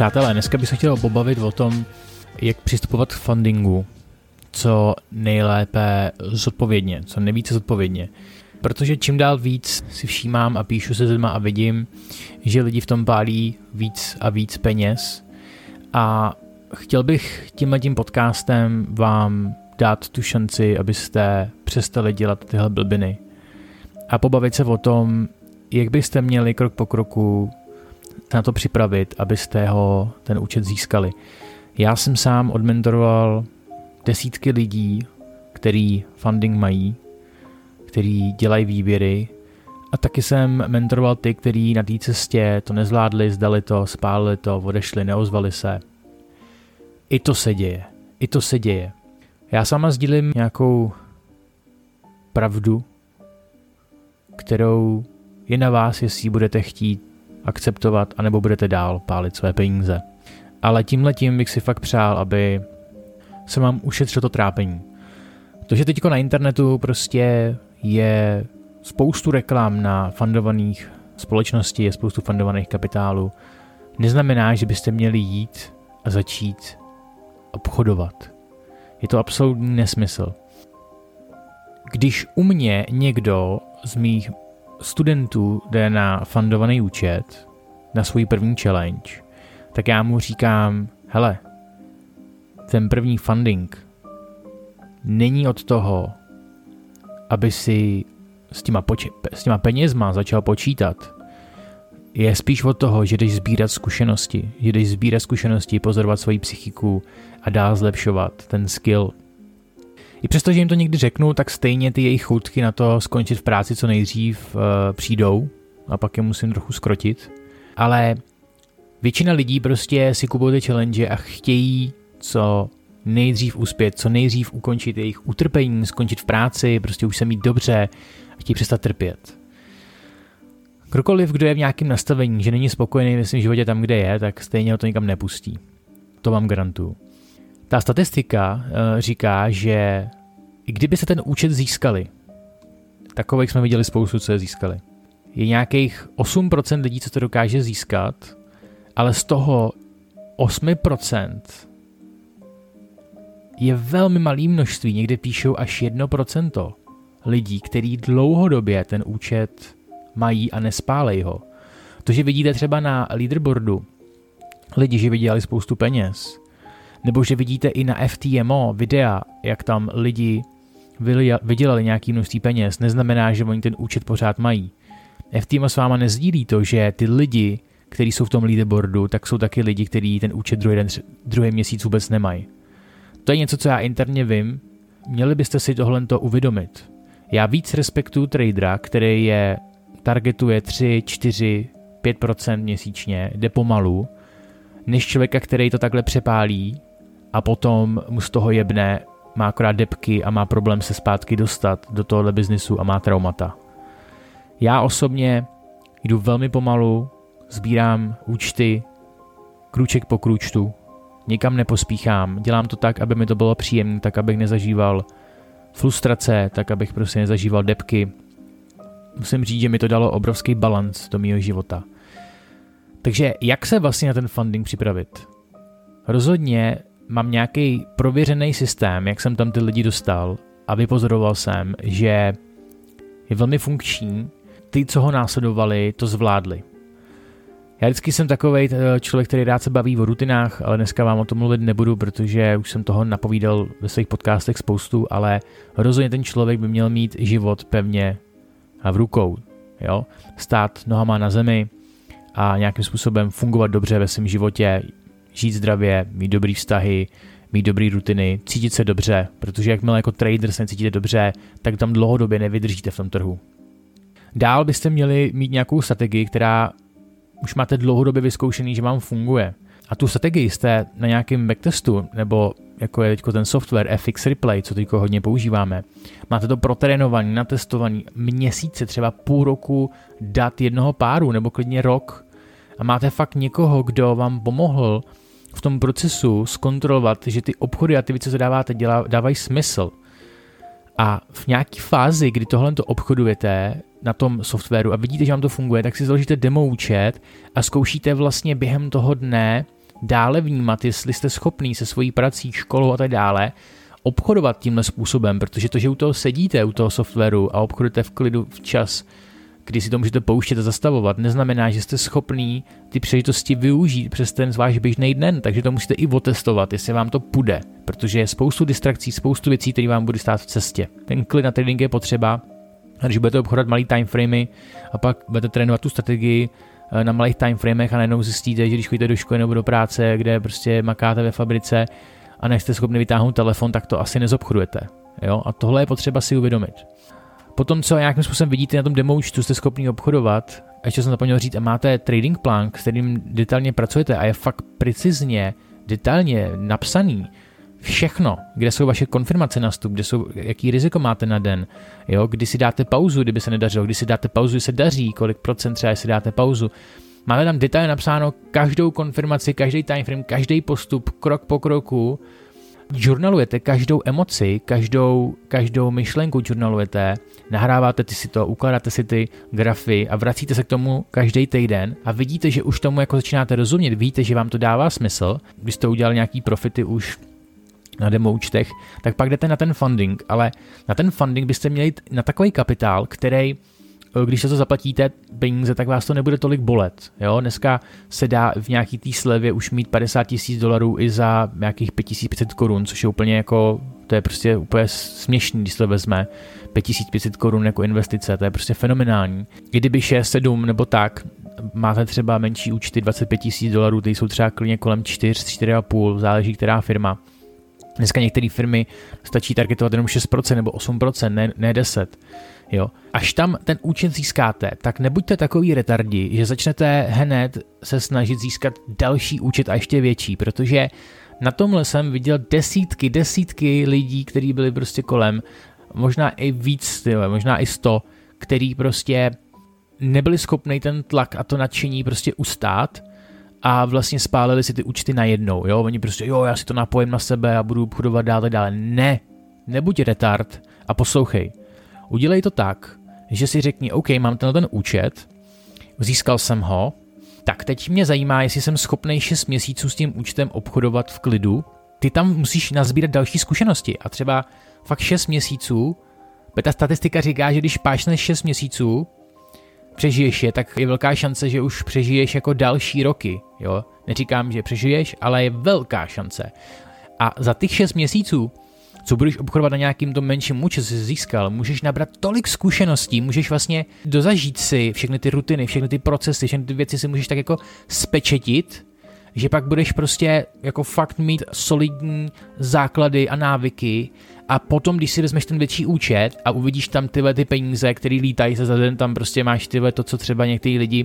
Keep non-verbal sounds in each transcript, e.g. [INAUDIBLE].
Přátelé, dneska bych se chtěl pobavit o tom, jak přistupovat k fundingu co nejlépe zodpovědně, co nejvíce zodpovědně. Protože čím dál víc si všímám a píšu se lidma a vidím, že lidi v tom pálí víc a víc peněz a chtěl bych tímhle tím podcastem vám dát tu šanci, abyste přestali dělat tyhle blbiny a pobavit se o tom, jak byste měli krok po kroku na to připravit, abyste ho ten účet získali. Já jsem sám odmentoroval desítky lidí, který funding mají, který dělají výběry a taky jsem mentoroval ty, kteří na té cestě to nezvládli, zdali to, spálili to, odešli, neozvali se. I to se děje. I to se děje. Já sama sdílím nějakou pravdu, kterou je na vás, jestli budete chtít akceptovat, anebo budete dál pálit své peníze. Ale tímhle tím bych si fakt přál, aby se vám ušetřil to trápení. že teďko na internetu prostě je spoustu reklam na fundovaných společností, je spoustu fundovaných kapitálů, neznamená, že byste měli jít a začít obchodovat. Je to absolutní nesmysl. Když u mě někdo z mých studentů jde na fundovaný účet, na svůj první challenge, tak já mu říkám, hele, ten první funding není od toho, aby si s těma, poč- s těma penězma začal počítat. Je spíš od toho, že jdeš sbírat zkušenosti, že jdeš sbírat zkušenosti, pozorovat svoji psychiku a dál zlepšovat ten skill. I přesto, že jim to někdy řeknu, tak stejně ty jejich choutky na to skončit v práci co nejdřív uh, přijdou a pak je musím trochu skrotit. Ale většina lidí prostě si kupují ty challenge a chtějí co nejdřív uspět, co nejdřív ukončit jejich utrpení, skončit v práci, prostě už se mít dobře a chtějí přestat trpět. Krokoliv, kdo je v nějakém nastavení, že není spokojený ve svém životě tam, kde je, tak stejně ho to nikam nepustí. To vám garantuju. Ta statistika uh, říká, že kdyby se ten účet získali, takových jsme viděli spoustu, co je získali, je nějakých 8% lidí, co to dokáže získat, ale z toho 8% je velmi malý množství, někde píšou až 1% lidí, který dlouhodobě ten účet mají a nespálej ho. To, že vidíte třeba na leaderboardu lidi, že vydělali spoustu peněz, nebo že vidíte i na FTMO videa, jak tam lidi vydělali nějaký množství peněz, neznamená, že oni ten účet pořád mají. FTMO s váma nezdílí to, že ty lidi, kteří jsou v tom leaderboardu, tak jsou taky lidi, kteří ten účet druhý, den, druhý měsíc vůbec nemají. To je něco, co já interně vím. Měli byste si tohle to uvědomit. Já víc respektuju tradera, který je targetuje 3, 4, 5% měsíčně, jde pomalu, než člověka, který to takhle přepálí a potom mu z toho jebne, má akorát depky a má problém se zpátky dostat do tohohle biznisu a má traumata. Já osobně jdu velmi pomalu, sbírám účty, krůček po krůčtu, nikam nepospíchám, dělám to tak, aby mi to bylo příjemné, tak abych nezažíval frustrace, tak abych prostě nezažíval depky. Musím říct, že mi to dalo obrovský balans do mého života. Takže jak se vlastně na ten funding připravit? Rozhodně mám nějaký prověřený systém, jak jsem tam ty lidi dostal a vypozoroval jsem, že je velmi funkční. Ty, co ho následovali, to zvládli. Já vždycky jsem takový eh, člověk, který rád se baví o rutinách, ale dneska vám o tom mluvit nebudu, protože už jsem toho napovídal ve svých podcastech spoustu, ale rozhodně ten člověk by měl mít život pevně a v rukou. Jo? Stát nohama na zemi a nějakým způsobem fungovat dobře ve svém životě, žít zdravě, mít dobrý vztahy, mít dobrý rutiny, cítit se dobře, protože jakmile jako trader se necítíte dobře, tak tam dlouhodobě nevydržíte v tom trhu. Dál byste měli mít nějakou strategii, která už máte dlouhodobě vyzkoušený, že vám funguje. A tu strategii jste na nějakém backtestu, nebo jako je teď ten software FX Replay, co teď hodně používáme, máte to protrénovaný, natestovaný, měsíce, třeba půl roku dat jednoho páru, nebo klidně rok. A máte fakt někoho, kdo vám pomohl v tom procesu zkontrolovat, že ty obchody a ty věci, co dáváte, dělá, dávají smysl. A v nějaké fázi, kdy tohle to obchodujete, na tom softwaru a vidíte, že vám to funguje, tak si založíte demo účet a zkoušíte vlastně během toho dne dále vnímat, jestli jste schopný se svojí prací, školou a tak dále obchodovat tímhle způsobem, protože to, že u toho sedíte, u toho softwaru a obchodujete v klidu včas, kdy si to můžete pouštět a zastavovat, neznamená, že jste schopný ty příležitosti využít přes ten váš běžný den, takže to musíte i otestovat, jestli vám to půjde, protože je spoustu distrakcí, spoustu věcí, které vám bude stát v cestě. Ten klid na trading je potřeba, když budete obchodovat malý timeframey a pak budete trénovat tu strategii eh, na malých timeframech a najednou zjistíte, že když chodíte do školy nebo do práce, kde prostě makáte ve fabrice a nejste schopni vytáhnout telefon, tak to asi nezobchodujete. Jo? A tohle je potřeba si uvědomit. Potom, co nějakým způsobem vidíte na tom demo účtu, jste schopni obchodovat, a ještě jsem zapomněl říct, a máte trading plán, s kterým detailně pracujete a je fakt precizně, detailně napsaný, všechno, kde jsou vaše konfirmace na vstup, kde jsou, jaký riziko máte na den, jo, kdy si dáte pauzu, kdyby se nedařilo, kdy si dáte pauzu, když se daří, kolik procent třeba, si dáte pauzu. Máme tam detailně napsáno každou konfirmaci, každý timeframe, každý postup, krok po kroku, Journalujete každou emoci, každou, každou myšlenku journalujete, nahráváte ty si to, ukládáte si ty grafy a vracíte se k tomu každý týden a vidíte, že už tomu jako začínáte rozumět, víte, že vám to dává smysl, když jste udělali nějaký profity už na demo účtech, tak pak jdete na ten funding, ale na ten funding byste měli na takový kapitál, který když se to zaplatíte peníze, tak vás to nebude tolik bolet. Jo? Dneska se dá v nějaký té slevě už mít 50 tisíc dolarů i za nějakých 5500 korun, což je úplně jako, to je prostě úplně směšný, když to vezme. 5500 korun jako investice, to je prostě fenomenální. Kdyby 6, 7 nebo tak, máte třeba menší účty 25 tisíc dolarů, ty jsou třeba klidně kolem 4, 4,5, záleží která firma. Dneska některé firmy stačí targetovat jenom 6% nebo 8%, ne, ne 10%. Jo. Až tam ten účet získáte, tak nebuďte takový retardi, že začnete hned se snažit získat další účet a ještě větší, protože na tomhle jsem viděl desítky, desítky lidí, kteří byli prostě kolem, možná i víc, tyhle, možná i sto, který prostě nebyli schopni ten tlak a to nadšení prostě ustát a vlastně spálili si ty účty najednou, jo, oni prostě, jo, já si to napojím na sebe a budu obchodovat dál tak dále. Ne, nebuď retard a poslouchej. Udělej to tak, že si řekni, OK, mám ten ten účet, získal jsem ho, tak teď mě zajímá, jestli jsem schopný 6 měsíců s tím účtem obchodovat v klidu. Ty tam musíš nazbírat další zkušenosti a třeba fakt 6 měsíců, ta statistika říká, že když pášneš 6 měsíců, přežiješ je, tak je velká šance, že už přežiješ jako další roky. Jo? Neříkám, že přežiješ, ale je velká šance. A za těch 6 měsíců co budeš obchodovat na nějakým tom menším účet, jsi získal, můžeš nabrat tolik zkušeností, můžeš vlastně dozažít si všechny ty rutiny, všechny ty procesy, všechny ty věci si můžeš tak jako spečetit, že pak budeš prostě jako fakt mít solidní základy a návyky. A potom, když si vezmeš ten větší účet a uvidíš tam tyhle ty peníze, které lítají se za den, tam prostě máš tyhle to, co třeba někteří lidi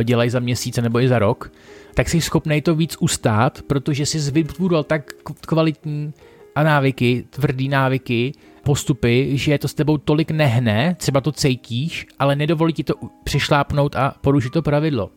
eh, dělají za měsíc nebo i za rok, tak jsi schopný to víc ustát, protože jsi vybudoval tak kvalitní a návyky, tvrdý návyky, postupy, že to s tebou tolik nehne, třeba to cítíš, ale nedovolí ti to přešlápnout a porušit to pravidlo.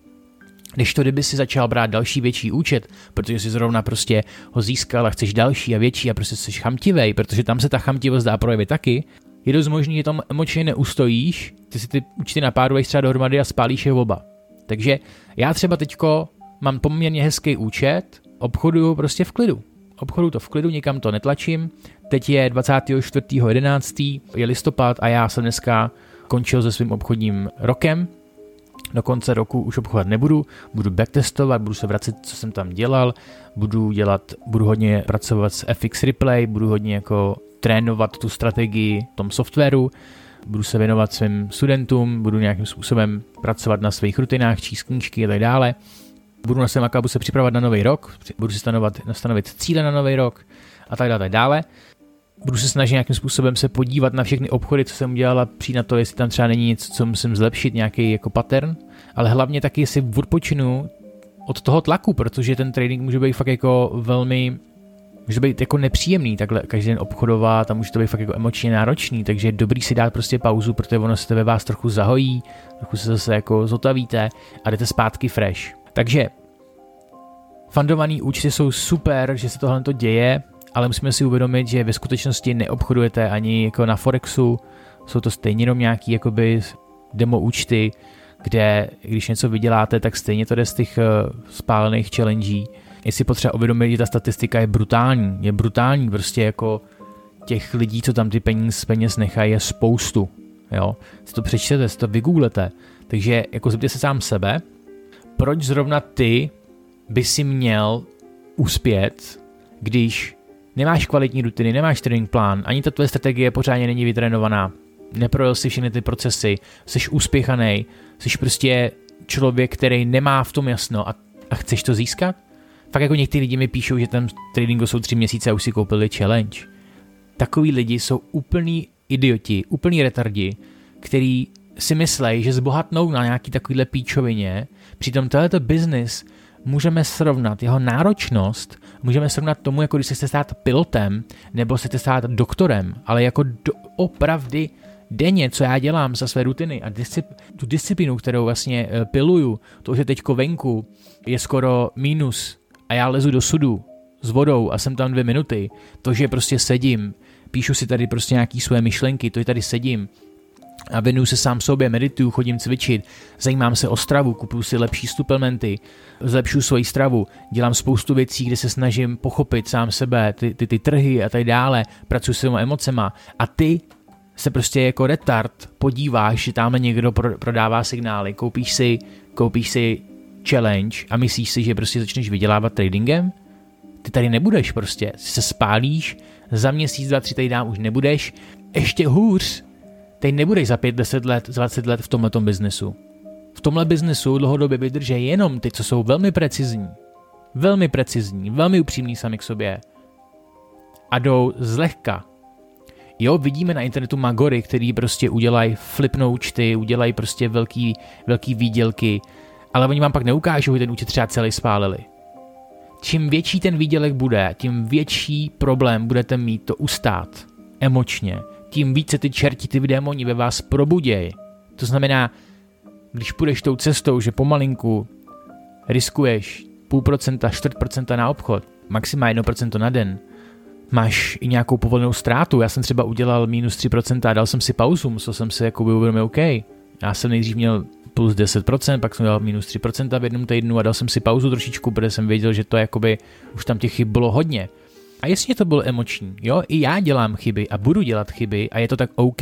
Když to, kdyby si začal brát další větší účet, protože si zrovna prostě ho získal a chceš další a větší a prostě jsi chamtivej, protože tam se ta chamtivost dá projevit taky, je dost možný, že tam emočně neustojíš, ty si ty účty napáruješ třeba dohromady a spálíš je oba. Takže já třeba teďko mám poměrně hezký účet, obchoduju prostě v klidu obchodu to v klidu, nikam to netlačím. Teď je 24.11. je listopad a já jsem dneska končil se svým obchodním rokem. Do konce roku už obchodovat nebudu, budu backtestovat, budu se vracet, co jsem tam dělal, budu dělat, budu hodně pracovat s FX Replay, budu hodně jako trénovat tu strategii v tom softwaru, budu se věnovat svým studentům, budu nějakým způsobem pracovat na svých rutinách, číst knížky a tak dále budu na svém akabu se připravovat na nový rok, budu si stanovat, stanovit cíle na nový rok a tak dále, tak dále. Budu se snažit nějakým způsobem se podívat na všechny obchody, co jsem udělal a přijít na to, jestli tam třeba není něco, co musím zlepšit, nějaký jako pattern, ale hlavně taky si odpočinu od toho tlaku, protože ten trading může být fakt jako velmi může být jako nepříjemný takhle každý den obchodovat a může to být fakt jako emočně náročný, takže je dobrý si dát prostě pauzu, protože ono se ve vás trochu zahojí, trochu se zase jako zotavíte a jdete zpátky fresh. Takže fundovaný účty jsou super, že se tohle to děje, ale musíme si uvědomit, že ve skutečnosti neobchodujete ani jako na Forexu, jsou to stejně jenom nějaký jakoby demo účty, kde když něco vyděláte, tak stejně to jde z těch uh, spálených challenge. je si potřeba uvědomit, že ta statistika je brutální. Je brutální, prostě jako těch lidí, co tam ty peníz, peněz nechají, je spoustu. Jo? Si to přečtete, si to vygooglete. Takže jako zeptejte se sám sebe, proč zrovna ty by si měl uspět, když nemáš kvalitní rutiny, nemáš training plán, ani ta tvoje strategie pořádně není vytrénovaná, neprojel si všechny ty procesy, jsi uspěchaný, jsi prostě člověk, který nemá v tom jasno a, a chceš to získat? Fakt jako někteří lidi mi píšou, že tam tradingu jsou tři měsíce a už si koupili challenge. Takový lidi jsou úplný idioti, úplný retardi, který si myslí, že zbohatnou na nějaký takovýhle píčovině, přitom tohleto business můžeme srovnat jeho náročnost, můžeme srovnat tomu, jako když se chce stát pilotem, nebo se chce stát doktorem, ale jako do, opravdy denně, co já dělám za své rutiny a discip, tu disciplínu, kterou vlastně uh, piluju, to, že teďko venku je skoro mínus a já lezu do sudu s vodou a jsem tam dvě minuty, to, že prostě sedím, píšu si tady prostě nějaký své myšlenky, to, že tady sedím, a věnuju se sám sobě, medituju, chodím cvičit, zajímám se o stravu, kupuju si lepší suplementy, zlepšuju svoji stravu, dělám spoustu věcí, kde se snažím pochopit sám sebe, ty, ty, ty trhy a tak dále, pracuji s těma emocema. A ty se prostě jako retard podíváš, že tamhle někdo pro, prodává signály, koupíš si, koupíš si challenge a myslíš si, že prostě začneš vydělávat tradingem, ty tady nebudeš prostě, se spálíš, za měsíc, dva, tři tady dám už nebudeš, ještě hůř, teď nebudeš za 5, 10 let, 20 let v tomhle biznesu. V tomhle biznesu dlouhodobě vydrží jenom ty, co jsou velmi precizní. Velmi precizní, velmi upřímní sami k sobě. A jdou zlehka. Jo, vidíme na internetu magory, který prostě udělají flipnou účty, udělají prostě velký, velký výdělky, ale oni vám pak neukážou, že ten účet třeba celý spálili. Čím větší ten výdělek bude, tím větší problém budete mít to ustát emočně, tím více ty čerti, ty démoni ve vás probudějí. To znamená, když půjdeš tou cestou, že pomalinku riskuješ půl procenta, čtvrt procenta na obchod, maximálně jedno procento na den, máš i nějakou povolenou ztrátu. Já jsem třeba udělal minus 3% a dal jsem si pauzu, musel jsem si jako uvědomit, OK. Já jsem nejdřív měl plus 10%, pak jsem dal minus 3% v jednom týdnu a dal jsem si pauzu trošičku, protože jsem věděl, že to jakoby už tam těch chyb bylo hodně. A jasně to bylo emoční, jo, i já dělám chyby a budu dělat chyby a je to tak OK,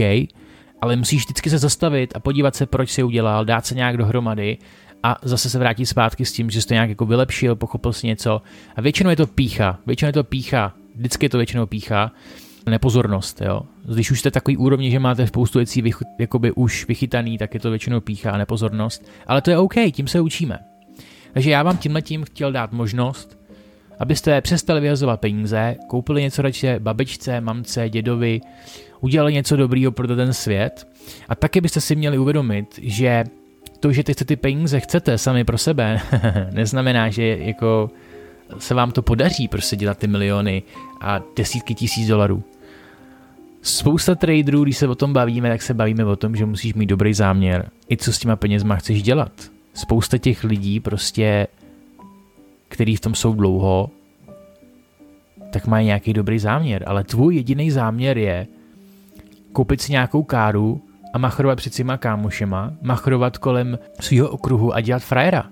ale musíš vždycky se zastavit a podívat se, proč si udělal, dát se nějak dohromady a zase se vrátit zpátky s tím, že jsi to nějak jako vylepšil, pochopil si něco. A většinou je to pícha, většinou je to pícha, vždycky je to většinou pícha, nepozornost, jo. Když už jste takový úrovni, že máte spoustu věcí vych, už vychytaný, tak je to většinou pícha a nepozornost. Ale to je OK, tím se učíme. Takže já vám tímhle tím chtěl dát možnost, abyste přestali vyhazovat peníze, koupili něco radši babičce, mamce, dědovi, udělali něco dobrýho pro ten svět a taky byste si měli uvědomit, že to, že ty, ty peníze chcete sami pro sebe, [LAUGHS] neznamená, že jako se vám to podaří prostě dělat ty miliony a desítky tisíc dolarů. Spousta traderů, když se o tom bavíme, tak se bavíme o tom, že musíš mít dobrý záměr. I co s těma penězma chceš dělat. Spousta těch lidí prostě který v tom jsou dlouho, tak mají nějaký dobrý záměr, ale tvůj jediný záměr je koupit si nějakou káru a machrovat před svýma kámošema, machrovat kolem svého okruhu a dělat frajera.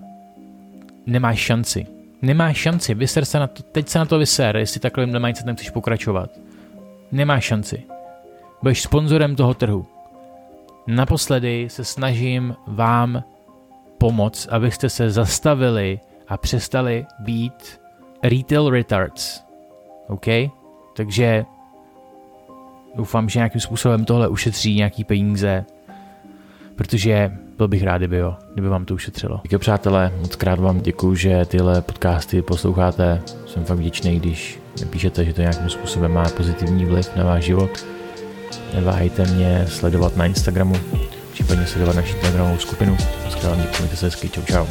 Nemáš šanci. Nemáš šanci, vyser se na to, teď se na to vyser, jestli takovým mindsetem chceš pokračovat. Nemáš šanci. Budeš sponzorem toho trhu. Naposledy se snažím vám pomoct, abyste se zastavili a přestali být retail retards. OK? Takže doufám, že nějakým způsobem tohle ušetří nějaký peníze, protože byl bych rád, kdyby, jo, kdyby vám to ušetřilo. Díky přátelé, moc krát vám děkuju, že tyhle podcasty posloucháte. Jsem fakt vděčný, když napíšete, že to nějakým způsobem má pozitivní vliv na váš život. Neváhejte mě sledovat na Instagramu, případně sledovat naši Telegramovou skupinu. Moc krát vám děkuji, mějte se hezky, čau čau.